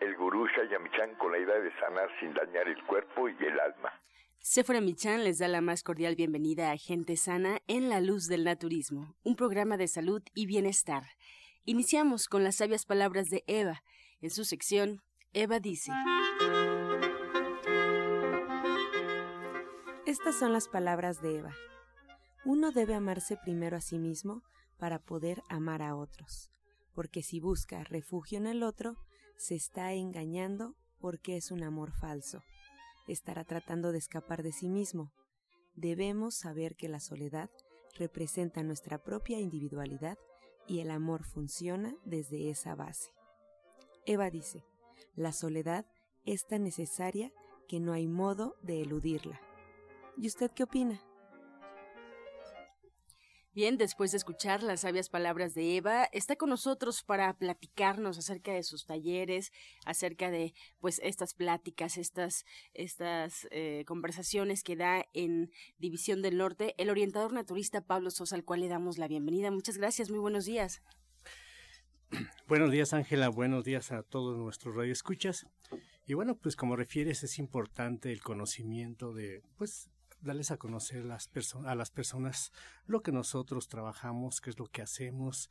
el gurú Shayamichan con la idea de sanar sin dañar el cuerpo y el alma. Sephora Michan les da la más cordial bienvenida a Gente Sana en la Luz del Naturismo, un programa de salud y bienestar. Iniciamos con las sabias palabras de Eva. En su sección, Eva dice. Estas son las palabras de Eva. Uno debe amarse primero a sí mismo para poder amar a otros, porque si busca refugio en el otro, se está engañando porque es un amor falso. Estará tratando de escapar de sí mismo. Debemos saber que la soledad representa nuestra propia individualidad y el amor funciona desde esa base. Eva dice, la soledad es tan necesaria que no hay modo de eludirla. ¿Y usted qué opina? Bien, después de escuchar las sabias palabras de Eva, está con nosotros para platicarnos acerca de sus talleres, acerca de pues estas pláticas, estas, estas eh, conversaciones que da en División del Norte, el orientador naturista Pablo Sosa, al cual le damos la bienvenida. Muchas gracias, muy buenos días. Buenos días, Ángela. Buenos días a todos nuestros radioescuchas. Y bueno, pues como refieres, es importante el conocimiento de, pues, darles a conocer las a las personas lo que nosotros trabajamos, qué es lo que hacemos,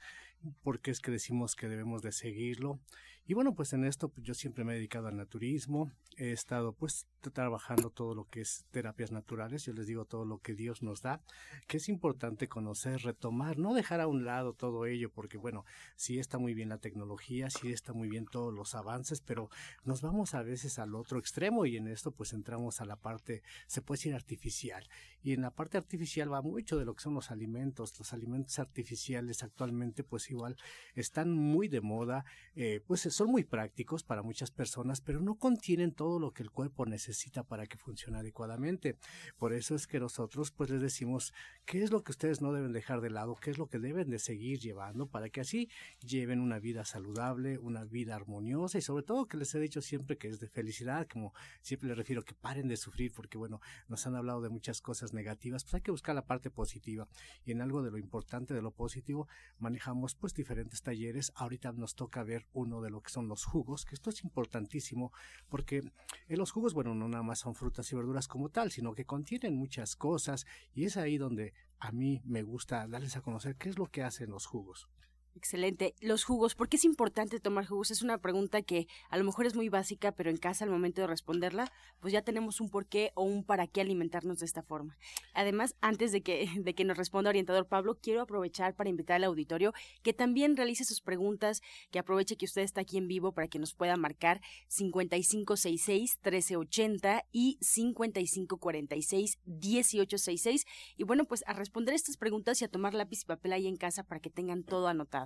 por qué es que decimos que debemos de seguirlo. Y bueno, pues en esto pues, yo siempre me he dedicado al naturismo, he estado pues trabajando todo lo que es terapias naturales, yo les digo todo lo que Dios nos da, que es importante conocer, retomar, no dejar a un lado todo ello, porque bueno, sí está muy bien la tecnología, sí está muy bien todos los avances, pero nos vamos a veces al otro extremo y en esto pues entramos a la parte, se puede decir artificial. Y en la parte artificial va mucho de lo que son los alimentos. Los alimentos artificiales actualmente pues igual están muy de moda, eh, pues son muy prácticos para muchas personas, pero no contienen todo lo que el cuerpo necesita para que funcione adecuadamente. Por eso es que nosotros pues les decimos qué es lo que ustedes no deben dejar de lado, qué es lo que deben de seguir llevando para que así lleven una vida saludable, una vida armoniosa y sobre todo que les he dicho siempre que es de felicidad, como siempre les refiero que paren de sufrir porque bueno, nos han hablado de muchas cosas negativas, pues hay que buscar la parte positiva y en algo de lo importante de lo positivo manejamos pues diferentes talleres. Ahorita nos toca ver uno de lo que son los jugos, que esto es importantísimo porque en los jugos, bueno, no nada más son frutas y verduras como tal, sino que contienen muchas cosas y es ahí donde a mí me gusta darles a conocer qué es lo que hacen los jugos. Excelente. Los jugos, ¿por qué es importante tomar jugos? Es una pregunta que a lo mejor es muy básica, pero en casa al momento de responderla, pues ya tenemos un por qué o un para qué alimentarnos de esta forma. Además, antes de que, de que nos responda orientador Pablo, quiero aprovechar para invitar al auditorio que también realice sus preguntas, que aproveche que usted está aquí en vivo para que nos pueda marcar 5566-1380 y 5546-1866. Y bueno, pues a responder estas preguntas y a tomar lápiz y papel ahí en casa para que tengan todo anotado.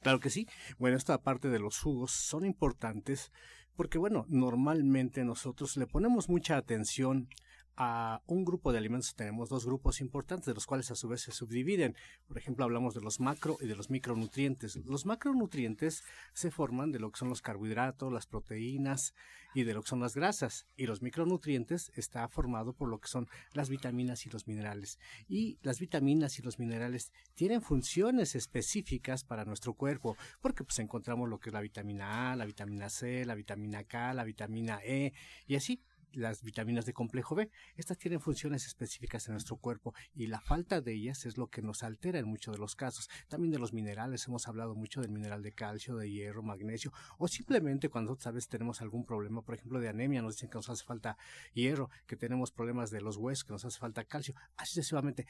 Claro que sí. Bueno, esta parte de los jugos son importantes porque, bueno, normalmente nosotros le ponemos mucha atención a un grupo de alimentos. Tenemos dos grupos importantes, de los cuales a su vez se subdividen. Por ejemplo, hablamos de los macro y de los micronutrientes. Los macronutrientes se forman de lo que son los carbohidratos, las proteínas y de lo que son las grasas. Y los micronutrientes está formado por lo que son las vitaminas y los minerales. Y las vitaminas y los minerales tienen funciones específicas para nuestro cuerpo, porque pues encontramos lo que es la vitamina A, la vitamina C, la vitamina K, la vitamina E y así las vitaminas de complejo B. Estas tienen funciones específicas en nuestro cuerpo y la falta de ellas es lo que nos altera en muchos de los casos. También de los minerales, hemos hablado mucho del mineral de calcio, de hierro, magnesio, o simplemente cuando vez tenemos algún problema, por ejemplo, de anemia, nos dicen que nos hace falta hierro, que tenemos problemas de los huesos, que nos hace falta calcio, así sucesivamente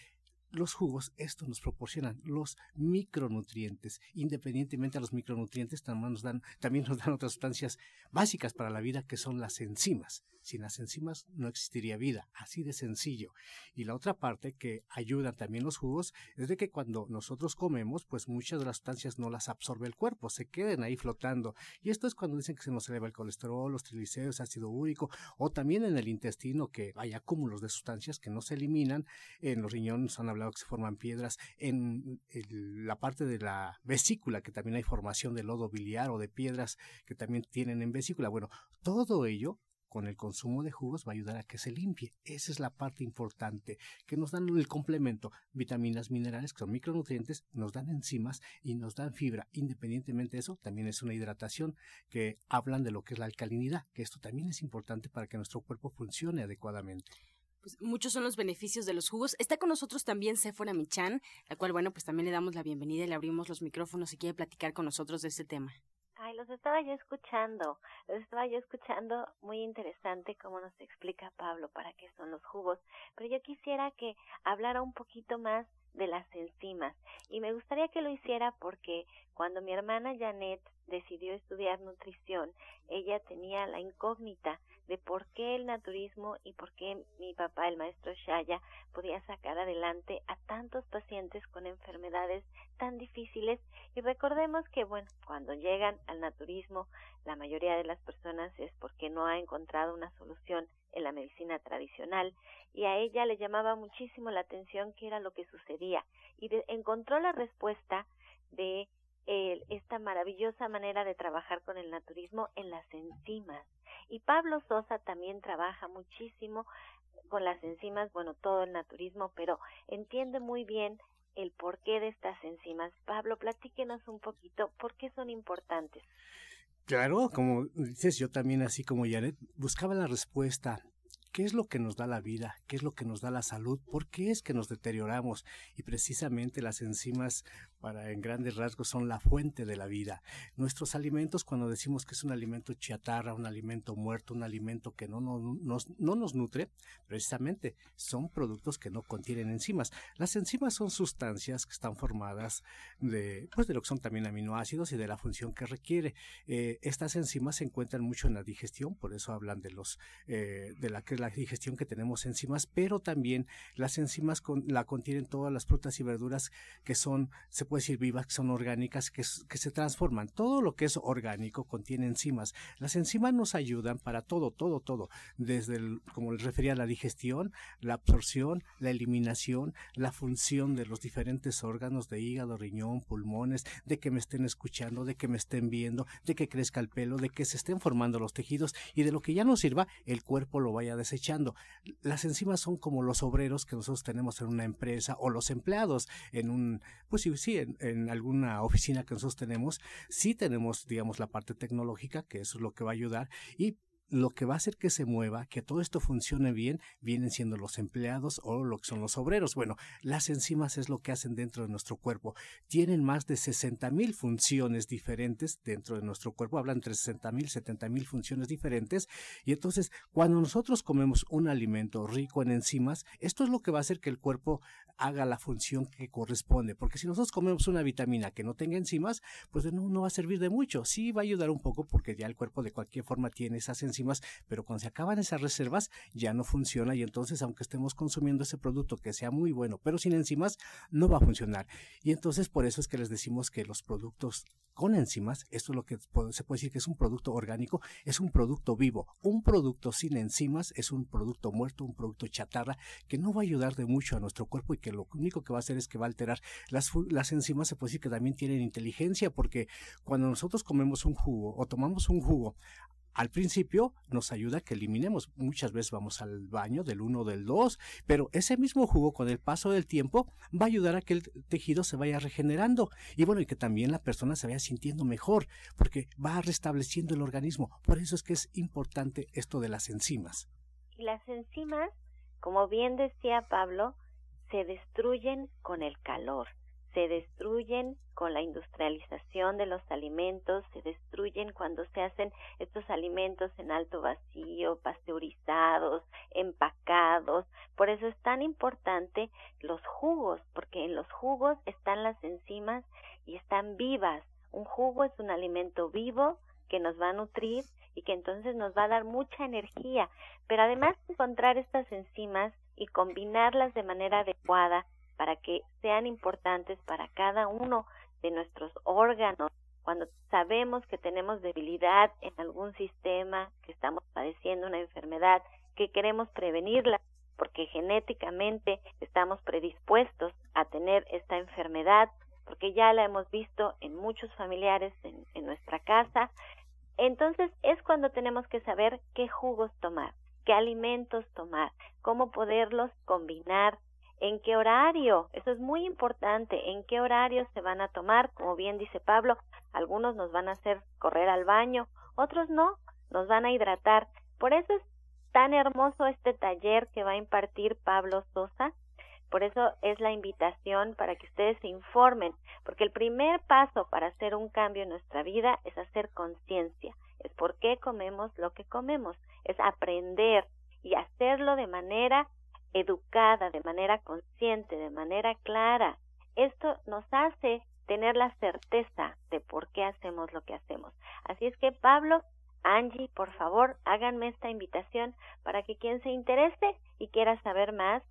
los jugos, esto nos proporcionan los micronutrientes. Independientemente a los micronutrientes, también nos dan, también nos dan otras sustancias básicas para la vida, que son las enzimas. Sin las enzimas no existiría vida, así de sencillo. Y la otra parte que ayudan también los jugos es de que cuando nosotros comemos, pues muchas de las sustancias no las absorbe el cuerpo, se queden ahí flotando. Y esto es cuando dicen que se nos eleva el colesterol, los triglicéridos, ácido úrico, o también en el intestino que hay acúmulos de sustancias que no se eliminan. En los riñones han hablado que se forman piedras. En la parte de la vesícula, que también hay formación de lodo biliar o de piedras que también tienen en vesícula. Bueno, todo ello con el consumo de jugos va a ayudar a que se limpie. Esa es la parte importante, que nos dan el complemento, vitaminas, minerales, que son micronutrientes, nos dan enzimas y nos dan fibra. Independientemente de eso, también es una hidratación que hablan de lo que es la alcalinidad, que esto también es importante para que nuestro cuerpo funcione adecuadamente. Pues muchos son los beneficios de los jugos. Está con nosotros también Sephora Michan, la cual, bueno, pues también le damos la bienvenida y le abrimos los micrófonos si quiere platicar con nosotros de este tema. Ay, los estaba yo escuchando, los estaba yo escuchando, muy interesante cómo nos explica Pablo para qué son los jugos, pero yo quisiera que hablara un poquito más de las enzimas y me gustaría que lo hiciera porque cuando mi hermana Janet decidió estudiar nutrición, ella tenía la incógnita de por qué el naturismo y por qué mi papá, el maestro Shaya, podía sacar adelante a tantos pacientes con enfermedades tan difíciles. Y recordemos que, bueno, cuando llegan al naturismo, la mayoría de las personas es porque no ha encontrado una solución en la medicina tradicional y a ella le llamaba muchísimo la atención qué era lo que sucedía y encontró la respuesta de esta maravillosa manera de trabajar con el naturismo en las enzimas. Y Pablo Sosa también trabaja muchísimo con las enzimas, bueno, todo el naturismo, pero entiende muy bien el porqué de estas enzimas. Pablo, platíquenos un poquito por qué son importantes. Claro, como dices, yo también, así como Janet, buscaba la respuesta ¿Qué es lo que nos da la vida? ¿Qué es lo que nos da la salud? ¿Por qué es que nos deterioramos? Y precisamente las enzimas, para en grandes rasgos, son la fuente de la vida. Nuestros alimentos, cuando decimos que es un alimento chatarra, un alimento muerto, un alimento que no, no, no nos nutre, precisamente son productos que no contienen enzimas. Las enzimas son sustancias que están formadas de, pues de lo que son también aminoácidos y de la función que requiere. Eh, estas enzimas se encuentran mucho en la digestión, por eso hablan de los, eh, de la que la digestión que tenemos enzimas, pero también las enzimas la contienen todas las frutas y verduras que son, se decir vivas, que son orgánicas, que, que se transforman. Todo lo que es orgánico contiene enzimas. Las enzimas nos ayudan para todo, todo, todo, desde, el, como les refería, la digestión, la absorción, la eliminación, la función de los diferentes órganos de hígado, riñón, pulmones, de que me estén escuchando, de que me estén viendo, de que crezca el pelo, de que se estén formando los tejidos y de lo que ya no sirva, el cuerpo lo vaya a echando. Las enzimas son como los obreros que nosotros tenemos en una empresa o los empleados en un, pues sí, sí en, alguna oficina que nosotros tenemos. Sí tenemos, digamos, la parte tecnológica, que eso es lo que va a ayudar, y lo que va a hacer que se mueva, que todo esto funcione bien, vienen siendo los empleados o lo que son los obreros. Bueno, las enzimas es lo que hacen dentro de nuestro cuerpo. Tienen más de 60 mil funciones diferentes dentro de nuestro cuerpo. Hablan entre 60 mil, 70 mil funciones diferentes. Y entonces, cuando nosotros comemos un alimento rico en enzimas, esto es lo que va a hacer que el cuerpo haga la función que corresponde. Porque si nosotros comemos una vitamina que no tenga enzimas, pues no, no va a servir de mucho. Sí va a ayudar un poco porque ya el cuerpo de cualquier forma tiene esas enzimas, pero cuando se acaban esas reservas ya no funciona y entonces aunque estemos consumiendo ese producto que sea muy bueno, pero sin enzimas, no va a funcionar. Y entonces por eso es que les decimos que los productos con enzimas, esto es lo que se puede decir que es un producto orgánico, es un producto vivo. Un producto sin enzimas es un producto muerto, un producto chatarra que no va a ayudar de mucho a nuestro cuerpo y que lo único que va a hacer es que va a alterar. Las, las enzimas se puede decir que también tienen inteligencia porque cuando nosotros comemos un jugo o tomamos un jugo, al principio nos ayuda a que eliminemos. Muchas veces vamos al baño del 1 o del 2, pero ese mismo jugo con el paso del tiempo va a ayudar a que el tejido se vaya regenerando y bueno, y que también la persona se vaya sintiendo mejor, porque va restableciendo el organismo. Por eso es que es importante esto de las enzimas. Y las enzimas, como bien decía Pablo, se destruyen con el calor se destruyen con la industrialización de los alimentos, se destruyen cuando se hacen estos alimentos en alto vacío, pasteurizados, empacados. Por eso es tan importante los jugos, porque en los jugos están las enzimas y están vivas. Un jugo es un alimento vivo que nos va a nutrir y que entonces nos va a dar mucha energía. Pero además encontrar estas enzimas y combinarlas de manera adecuada para que sean importantes para cada uno de nuestros órganos. Cuando sabemos que tenemos debilidad en algún sistema, que estamos padeciendo una enfermedad, que queremos prevenirla, porque genéticamente estamos predispuestos a tener esta enfermedad, porque ya la hemos visto en muchos familiares en, nuestra casa, entonces es cuando tenemos que saber qué jugos tomar, qué alimentos tomar, cómo poderlos combinar, en qué horario, eso es muy importante, en qué horario se van a tomar, como bien dice Pablo, algunos nos van a hacer correr al baño, otros no, nos van a hidratar. Por eso es tan hermoso este taller que va a impartir Pablo Sosa. Por eso es la invitación para que ustedes se informen, porque el primer paso para hacer un cambio en nuestra vida es hacer conciencia, es por qué comemos lo que comemos, es aprender y hacerlo de manera educada, de manera consciente, de manera clara. Esto nos hace tener la certeza de por qué hacemos lo que hacemos. Así es que Pablo, Angie, por favor, háganme esta invitación para que quien se interese y quiera saber más,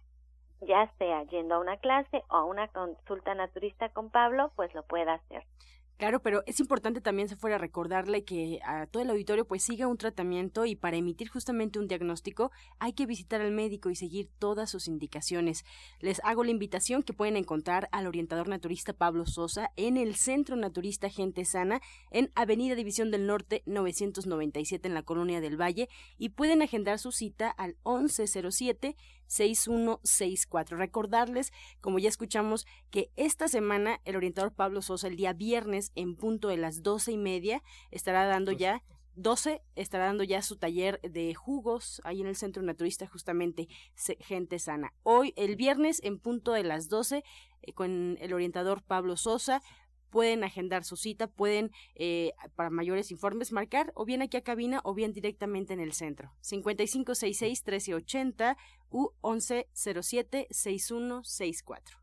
ya sea yendo a una clase o a una consulta naturista con Pablo, pues lo pueda hacer. Claro, pero es importante también se fuera recordarle que a todo el auditorio pues siga un tratamiento y para emitir justamente un diagnóstico hay que visitar al médico y seguir todas sus indicaciones. Les hago la invitación que pueden encontrar al orientador naturista Pablo Sosa en el Centro Naturista Gente Sana en Avenida División del Norte 997 en la Colonia del Valle y pueden agendar su cita al 1107 6164. Recordarles, como ya escuchamos, que esta semana el orientador Pablo Sosa, el día viernes, en punto de las doce y media, estará dando ya 12 estará dando ya su taller de jugos ahí en el Centro Naturista, justamente Gente Sana. Hoy, el viernes, en punto de las 12, eh, con el orientador Pablo Sosa, pueden agendar su cita, pueden eh, para mayores informes marcar o bien aquí a cabina o bien directamente en el centro. 5566-1380 u 1107-6164.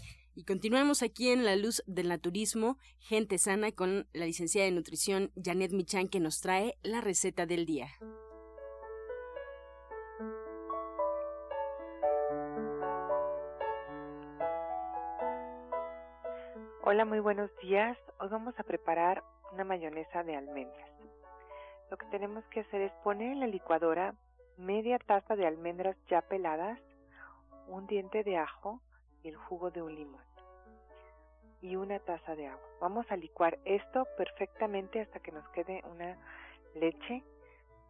Y continuamos aquí en La Luz del Naturismo, Gente Sana, con la licenciada de nutrición Janet Michan, que nos trae la receta del día. Hola, muy buenos días. Hoy vamos a preparar una mayonesa de almendras. Lo que tenemos que hacer es poner en la licuadora media taza de almendras ya peladas, un diente de ajo, el jugo de un limón y una taza de agua. Vamos a licuar esto perfectamente hasta que nos quede una leche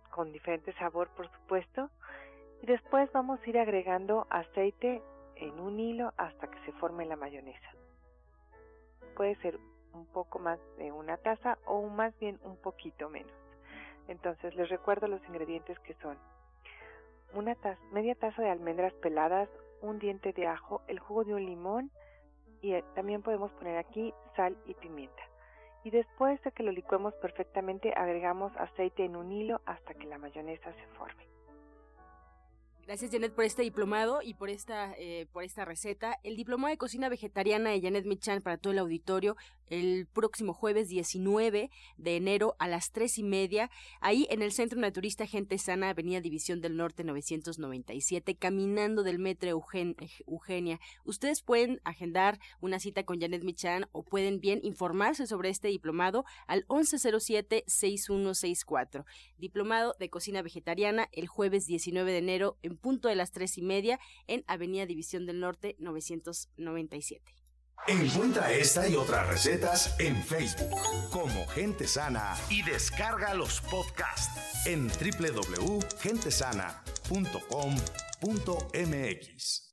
con diferente sabor, por supuesto. Y después vamos a ir agregando aceite en un hilo hasta que se forme la mayonesa. Puede ser un poco más de una taza o más bien un poquito menos. Entonces les recuerdo los ingredientes que son una taza, media taza de almendras peladas, un diente de ajo, el jugo de un limón y eh, también podemos poner aquí sal y pimienta. Y después de que lo licuemos perfectamente agregamos aceite en un hilo hasta que la mayonesa se forme. Gracias Janet por este diplomado y por esta, eh, por esta receta. El diplomado de cocina vegetariana de Janet Michan para todo el auditorio el próximo jueves 19 de enero a las tres y media, ahí en el Centro Naturista Gente Sana, Avenida División del Norte 997, caminando del metro Eugenia. Ustedes pueden agendar una cita con Janet Michan o pueden bien informarse sobre este diplomado al 1107-6164. Diplomado de cocina vegetariana el jueves 19 de enero en punto de las tres y media en Avenida División del Norte 997. Encuentra esta y otras recetas en Facebook como Gente Sana y descarga los podcasts en www.gentesana.com.mx.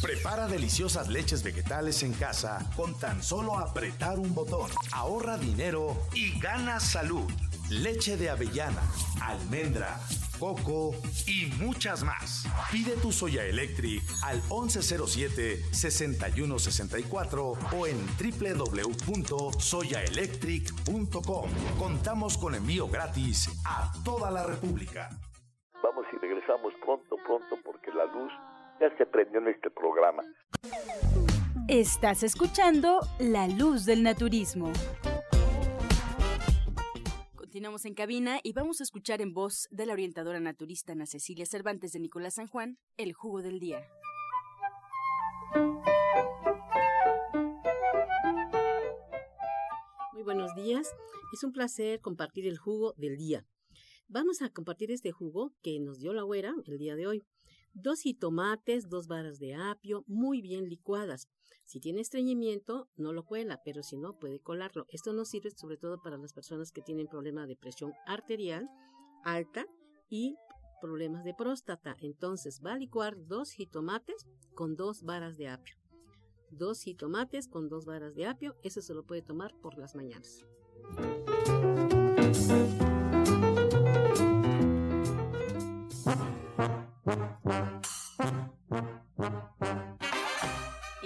Prepara deliciosas leches vegetales en casa con tan solo apretar un botón. Ahorra dinero y gana salud. leche de avellana, almendra, coco y muchas más. Pide tu Soya Electric al 1107-6164 o en www.soyaelectric.com. Contamos con envío gratis a toda la República. Vamos y regresamos pronto, pronto, porque la luz ya se prendió en este programa. Estás escuchando La Luz del Naturismo. Continuamos en cabina y vamos a escuchar en voz de la orientadora naturista Ana Cecilia Cervantes de Nicolás San Juan el jugo del día. Muy buenos días. Es un placer compartir el jugo del día. Vamos a compartir este jugo que nos dio la güera el día de hoy. Dos jitomates, dos varas de apio, muy bien licuadas. Si tiene estreñimiento, no lo cuela, pero si no, puede colarlo. Esto nos sirve sobre todo para las personas que tienen problema de presión arterial alta y problemas de próstata. Entonces, va a licuar dos jitomates con dos varas de apio. Dos jitomates con dos varas de apio. Eso se lo puede tomar por las mañanas.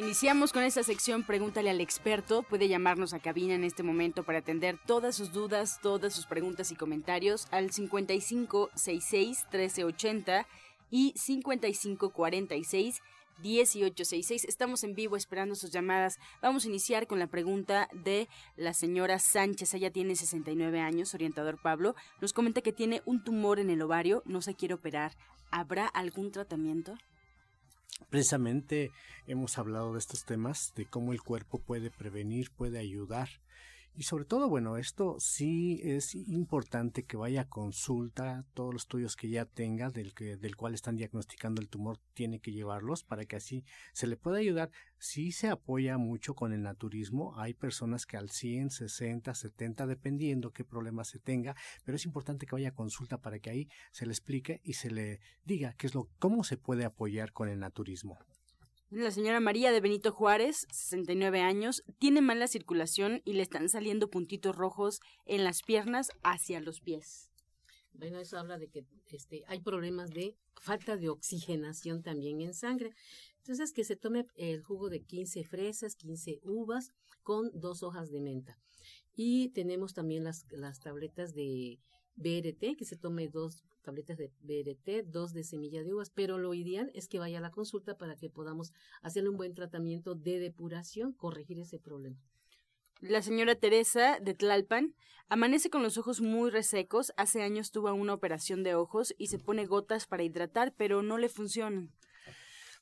Iniciamos con esta sección Pregúntale al experto. Puede llamarnos a cabina en este momento para atender todas sus dudas, todas sus preguntas y comentarios al 5566 1380 y 5546 1866. Estamos en vivo esperando sus llamadas. Vamos a iniciar con la pregunta de la señora Sánchez. Ella tiene 69 años, orientador Pablo. Nos comenta que tiene un tumor en el ovario, no se quiere operar. ¿Habrá algún tratamiento? Precisamente hemos hablado de estos temas, de cómo el cuerpo puede prevenir, puede ayudar. Y sobre todo, bueno, esto sí es importante que vaya a consulta, todos los estudios que ya tenga, del, que, del cual están diagnosticando el tumor, tiene que llevarlos para que así se le pueda ayudar. Sí se apoya mucho con el naturismo, hay personas que al 100, 60, 70, dependiendo qué problema se tenga, pero es importante que vaya a consulta para que ahí se le explique y se le diga qué es lo, cómo se puede apoyar con el naturismo. La señora María de Benito Juárez, 69 años, tiene mala circulación y le están saliendo puntitos rojos en las piernas hacia los pies. Bueno, eso habla de que este, hay problemas de falta de oxigenación también en sangre. Entonces, que se tome el jugo de 15 fresas, 15 uvas con dos hojas de menta. Y tenemos también las, las tabletas de BRT, que se tome dos tabletas de BRT, dos de semilla de uvas, pero lo ideal es que vaya a la consulta para que podamos hacerle un buen tratamiento de depuración, corregir ese problema. La señora Teresa de Tlalpan amanece con los ojos muy resecos. Hace años tuvo una operación de ojos y se pone gotas para hidratar, pero no le funcionan.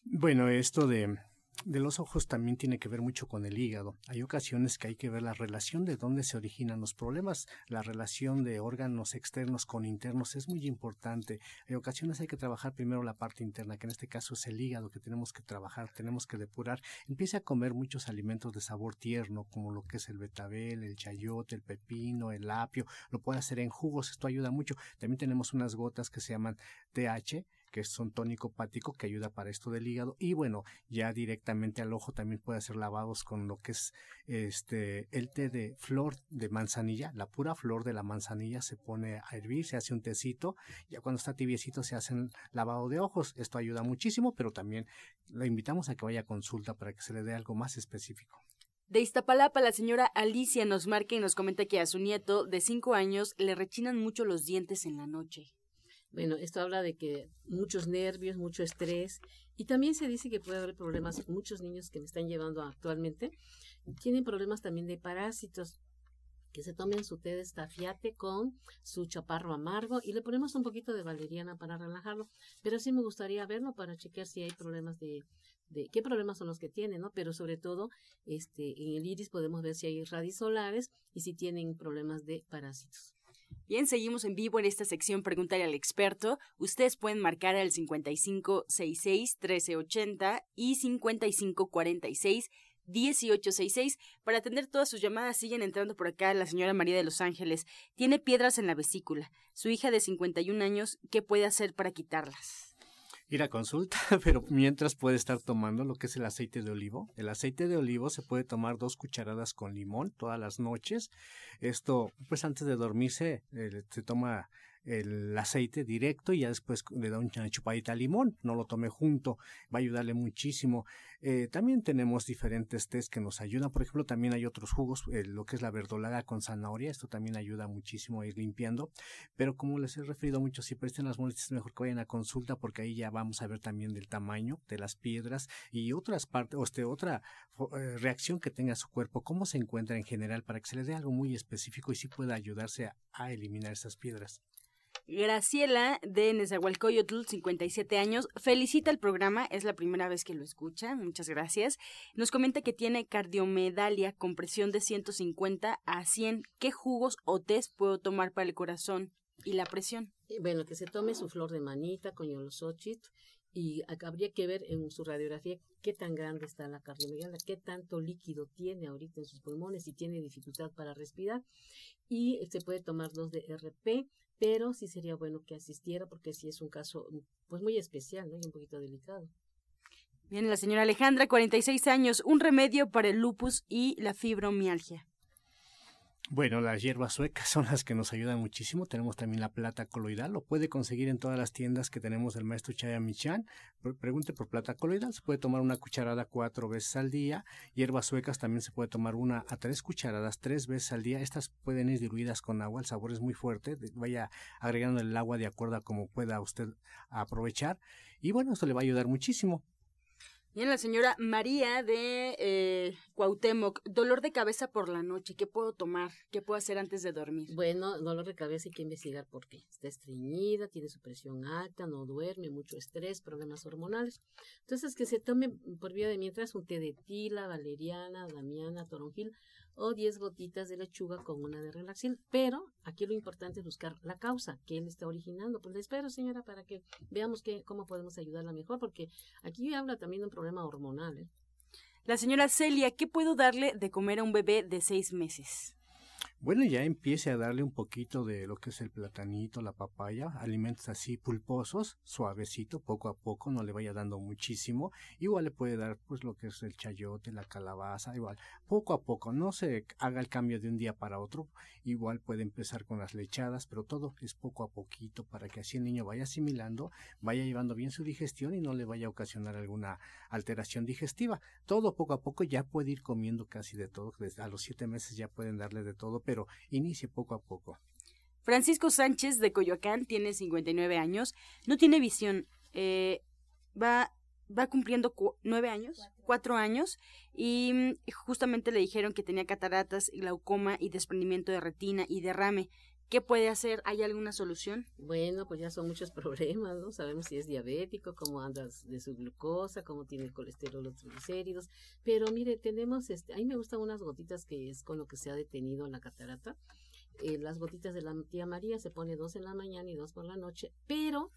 Bueno, esto de de los ojos también tiene que ver mucho con el hígado. Hay ocasiones que hay que ver la relación de dónde se originan los problemas. La relación de órganos externos con internos es muy importante. Hay ocasiones hay que trabajar primero la parte interna, que en este caso es el hígado que tenemos que trabajar, tenemos que depurar. Empiece a comer muchos alimentos de sabor tierno, como lo que es el betabel, el chayote, el pepino, el apio. Lo puede hacer en jugos, esto ayuda mucho. También tenemos unas gotas que se llaman TH, que es un tónico hepático que ayuda para esto del hígado y bueno, ya directamente al ojo también puede ser lavados con lo que es este el té de flor de manzanilla, la pura flor de la manzanilla se pone a hervir, se hace un tecito, ya cuando está tibiecito se hacen lavado de ojos, esto ayuda muchísimo, pero también la invitamos a que vaya a consulta para que se le dé algo más específico. De Iztapalapa, la señora Alicia nos marca y nos comenta que a su nieto de 5 años le rechinan mucho los dientes en la noche. Bueno, esto habla de que muchos nervios, mucho estrés y también se dice que puede haber problemas, muchos niños que me están llevando actualmente tienen problemas también de parásitos que se tomen su té de estafiate con su chaparro amargo y le ponemos un poquito de valeriana para relajarlo, pero sí me gustaría verlo para chequear si hay problemas de, de qué problemas son los que tienen, ¿no? Pero sobre todo, este, en el iris podemos ver si hay radiculares y si tienen problemas de parásitos. Bien, seguimos en vivo en esta sección Preguntar al experto. Ustedes pueden marcar al 5566-1380 y 5546-1866 para atender todas sus llamadas. Siguen entrando por acá la señora María de Los Ángeles. Tiene piedras en la vesícula. Su hija de 51 años, ¿qué puede hacer para quitarlas? Ir a consulta, pero mientras puede estar tomando lo que es el aceite de olivo. El aceite de olivo se puede tomar dos cucharadas con limón todas las noches. Esto, pues antes de dormirse, eh, se toma el aceite directo y ya después le da una chupadita de limón, no lo tome junto, va a ayudarle muchísimo. Eh, también tenemos diferentes tés que nos ayudan, por ejemplo, también hay otros jugos, eh, lo que es la verdolaga con zanahoria, esto también ayuda muchísimo a ir limpiando, pero como les he referido mucho, si presten las molestias, mejor que vayan a consulta porque ahí ya vamos a ver también del tamaño de las piedras y otras partes, o este, otra eh, reacción que tenga su cuerpo, cómo se encuentra en general para que se le dé algo muy específico y sí pueda ayudarse a eliminar esas piedras. Graciela de Nezahualcóyotl, 57 años, felicita el programa, es la primera vez que lo escucha, muchas gracias. Nos comenta que tiene cardiomedalia con presión de 150 a 100. ¿Qué jugos o test puedo tomar para el corazón y la presión? Bueno, que se tome su flor de manita con yolosochit y habría que ver en su radiografía qué tan grande está la cardiomegalia, qué tanto líquido tiene ahorita en sus pulmones, si tiene dificultad para respirar y se puede tomar dos de RP, pero sí sería bueno que asistiera porque sí es un caso pues muy especial ¿no? y un poquito delicado. Bien, la señora Alejandra, 46 años, un remedio para el lupus y la fibromialgia. Bueno, las hierbas suecas son las que nos ayudan muchísimo. Tenemos también la plata coloidal. Lo puede conseguir en todas las tiendas que tenemos del maestro Chaya Michan. Pregunte por plata coloidal. Se puede tomar una cucharada cuatro veces al día. Hierbas suecas también se puede tomar una a tres cucharadas tres veces al día. Estas pueden ir diluidas con agua. El sabor es muy fuerte. Vaya agregando el agua de acuerdo a como pueda usted aprovechar. Y bueno, esto le va a ayudar muchísimo. Bien, la señora María de eh, Cuauhtémoc, dolor de cabeza por la noche, ¿qué puedo tomar? ¿Qué puedo hacer antes de dormir? Bueno, dolor de cabeza hay que investigar por qué. Está estreñida, tiene su presión alta, no duerme, mucho estrés, problemas hormonales. Entonces, que se tome por vía de mientras un té de tila, valeriana, damiana, toronjil o 10 gotitas de lechuga con una de relaxil. Pero aquí lo importante es buscar la causa que él está originando. Pues le espero, señora, para que veamos que, cómo podemos ayudarla mejor, porque aquí habla también de un problema hormonal. ¿eh? La señora Celia, ¿qué puedo darle de comer a un bebé de seis meses? Bueno, ya empiece a darle un poquito de lo que es el platanito, la papaya, alimentos así pulposos, suavecito, poco a poco, no le vaya dando muchísimo. Igual le puede dar pues lo que es el chayote, la calabaza, igual, poco a poco, no se haga el cambio de un día para otro. Igual puede empezar con las lechadas, pero todo es poco a poquito para que así el niño vaya asimilando, vaya llevando bien su digestión y no le vaya a ocasionar alguna alteración digestiva. Todo poco a poco ya puede ir comiendo casi de todo, a los siete meses ya pueden darle de todo, pero inicie poco a poco. Francisco Sánchez de Coyoacán tiene 59 años, no tiene visión, eh, va, va cumpliendo nueve años, cuatro. años, y mm, justamente le dijeron que tenía cataratas, glaucoma y desprendimiento de retina y derrame. ¿Qué puede hacer? ¿Hay alguna solución? Bueno, pues ya son muchos problemas, ¿no? Sabemos si es diabético, cómo andas de su glucosa, cómo tiene el colesterol, los triglicéridos. Pero mire, tenemos, este, a mí me gustan unas gotitas que es con lo que se ha detenido en la catarata. Eh, las gotitas de la tía María se pone dos en la mañana y dos por la noche, pero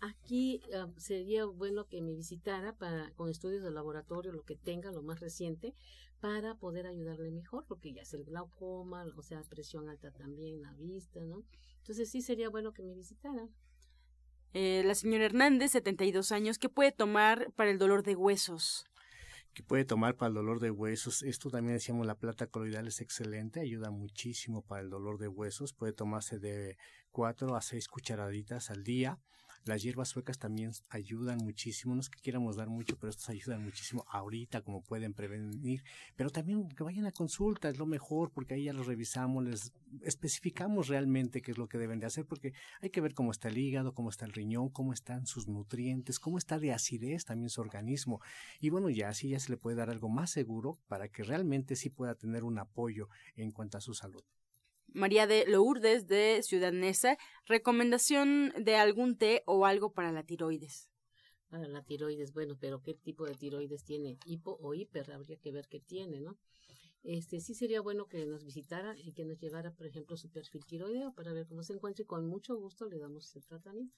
aquí ah, sería bueno que me visitara para con estudios de laboratorio, lo que tenga, lo más reciente, para poder ayudarle mejor, porque ya es el glaucoma, o sea, presión alta también, la vista, ¿no? Entonces sí sería bueno que me visitara. Eh, la señora Hernández, 72 años, ¿qué puede tomar para el dolor de huesos? que puede tomar para el dolor de huesos. Esto también decíamos, la plata coloidal es excelente, ayuda muchísimo para el dolor de huesos. Puede tomarse de 4 a 6 cucharaditas al día. Las hierbas suecas también ayudan muchísimo, no es que quieramos dar mucho, pero estas ayudan muchísimo ahorita, como pueden prevenir, pero también que vayan a consulta, es lo mejor, porque ahí ya los revisamos, les especificamos realmente qué es lo que deben de hacer, porque hay que ver cómo está el hígado, cómo está el riñón, cómo están sus nutrientes, cómo está de acidez también su organismo. Y bueno, ya así ya se le puede dar algo más seguro para que realmente sí pueda tener un apoyo en cuanto a su salud. María de Lourdes de Ciudad Neza, recomendación de algún té o algo para la tiroides. Para la tiroides, bueno, pero ¿qué tipo de tiroides tiene? ¿Hipo o hiper? Habría que ver qué tiene, ¿no? Este, sí sería bueno que nos visitara y que nos llevara, por ejemplo, su perfil tiroideo para ver cómo se encuentra y con mucho gusto le damos el tratamiento.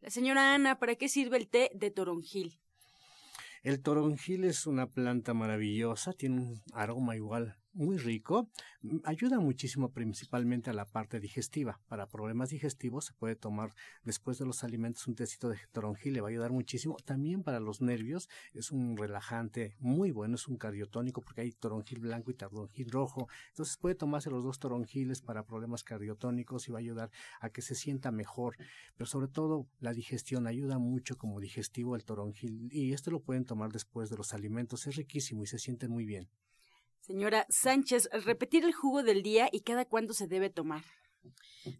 La señora Ana, ¿para qué sirve el té de toronjil? El toronjil es una planta maravillosa, tiene un aroma igual muy rico, mm, ayuda muchísimo principalmente a la parte digestiva. Para problemas digestivos se puede tomar después de los alimentos un tecito de toronjil, le va a ayudar muchísimo. También para los nervios es un relajante muy bueno, es un cardiotónico porque hay toronjil blanco y toronjil rojo. Entonces puede tomarse los dos toronjiles para problemas cardiotónicos y va a ayudar a que se sienta mejor. Pero sobre todo la digestión ayuda mucho como digestivo el toronjil y esto lo pueden tomar después de los alimentos. Es riquísimo y se siente muy bien. Señora Sánchez, repetir el jugo del día y cada cuándo se debe tomar.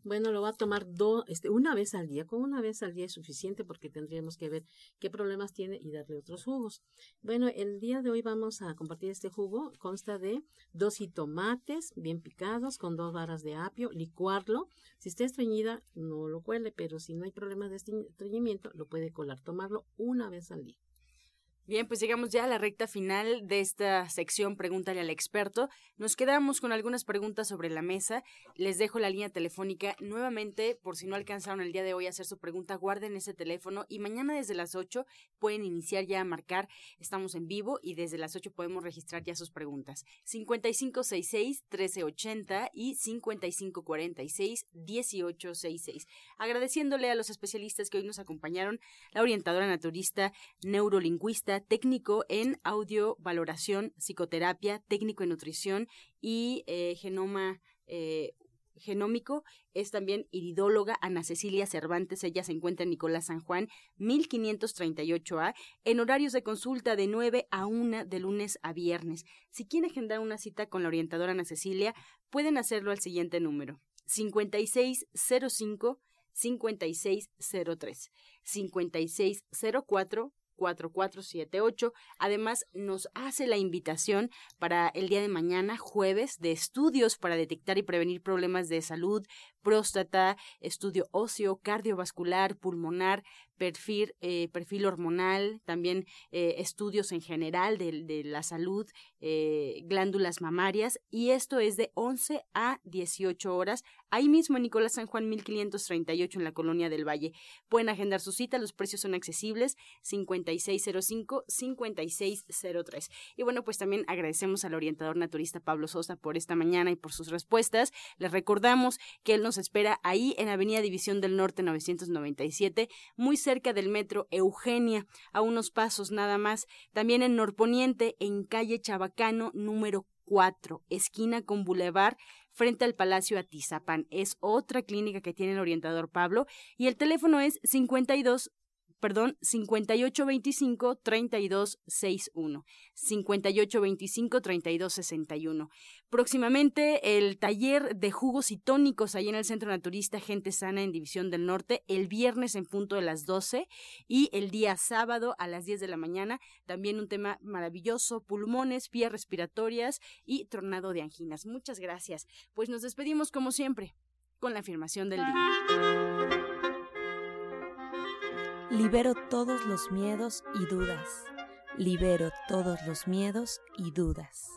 Bueno, lo va a tomar do, este, una vez al día. Con una vez al día es suficiente porque tendríamos que ver qué problemas tiene y darle otros jugos. Bueno, el día de hoy vamos a compartir este jugo. Consta de dos tomates bien picados con dos varas de apio, licuarlo. Si está estreñida, no lo cuele, pero si no hay problemas de estreñimiento, lo puede colar. Tomarlo una vez al día. Bien, pues llegamos ya a la recta final de esta sección Pregúntale al experto. Nos quedamos con algunas preguntas sobre la mesa. Les dejo la línea telefónica nuevamente, por si no alcanzaron el día de hoy a hacer su pregunta, guarden ese teléfono y mañana desde las 8 pueden iniciar ya a marcar. Estamos en vivo y desde las 8 podemos registrar ya sus preguntas. 5566-1380 y 5546-1866. Agradeciéndole a los especialistas que hoy nos acompañaron, la orientadora naturista, neurolingüista, técnico en audio, valoración, psicoterapia, técnico en nutrición y eh, genoma eh, genómico. Es también iridóloga Ana Cecilia Cervantes. Ella se encuentra en Nicolás San Juan, 1538A, en horarios de consulta de 9 a 1 de lunes a viernes. Si quieren agendar una cita con la orientadora Ana Cecilia, pueden hacerlo al siguiente número: 5605 5603 5604 4478. Además, nos hace la invitación para el día de mañana, jueves, de estudios para detectar y prevenir problemas de salud, próstata, estudio óseo, cardiovascular, pulmonar, perfil, eh, perfil hormonal, también eh, estudios en general de, la salud, eh, glándulas mamarias, y esto es de 11 a 18 horas, ahí mismo en Nicolás San Juan 1538 en la Colonia del Valle. Pueden agendar su cita, los precios son accesibles, 5605-5603. Y bueno, pues también agradecemos al orientador naturista Pablo Sosa por esta mañana y por sus respuestas. Les recordamos que él nos espera ahí en Avenida División del Norte 997, muy cerca del metro Eugenia, a unos pasos nada más. También en Norponiente, en calle Chabacano número 4, esquina con Boulevard, frente al Palacio Atizapán. Es otra clínica que tiene el orientador Pablo y el teléfono es 52 perdón, 5825-3261. 5825-3261. Próximamente el taller de jugos y tónicos ahí en el Centro Naturista Gente Sana en División del Norte, el viernes en punto de las 12 y el día sábado a las 10 de la mañana, también un tema maravilloso, pulmones, vías respiratorias y tornado de anginas. Muchas gracias. Pues nos despedimos como siempre con la afirmación del día. Libero todos los miedos y dudas. Libero todos los miedos y dudas.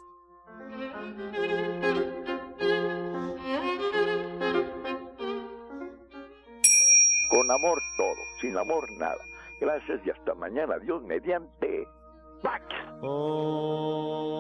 Con amor todo, sin amor nada. Gracias y hasta mañana. Dios mediante. ¡Pax! Oh.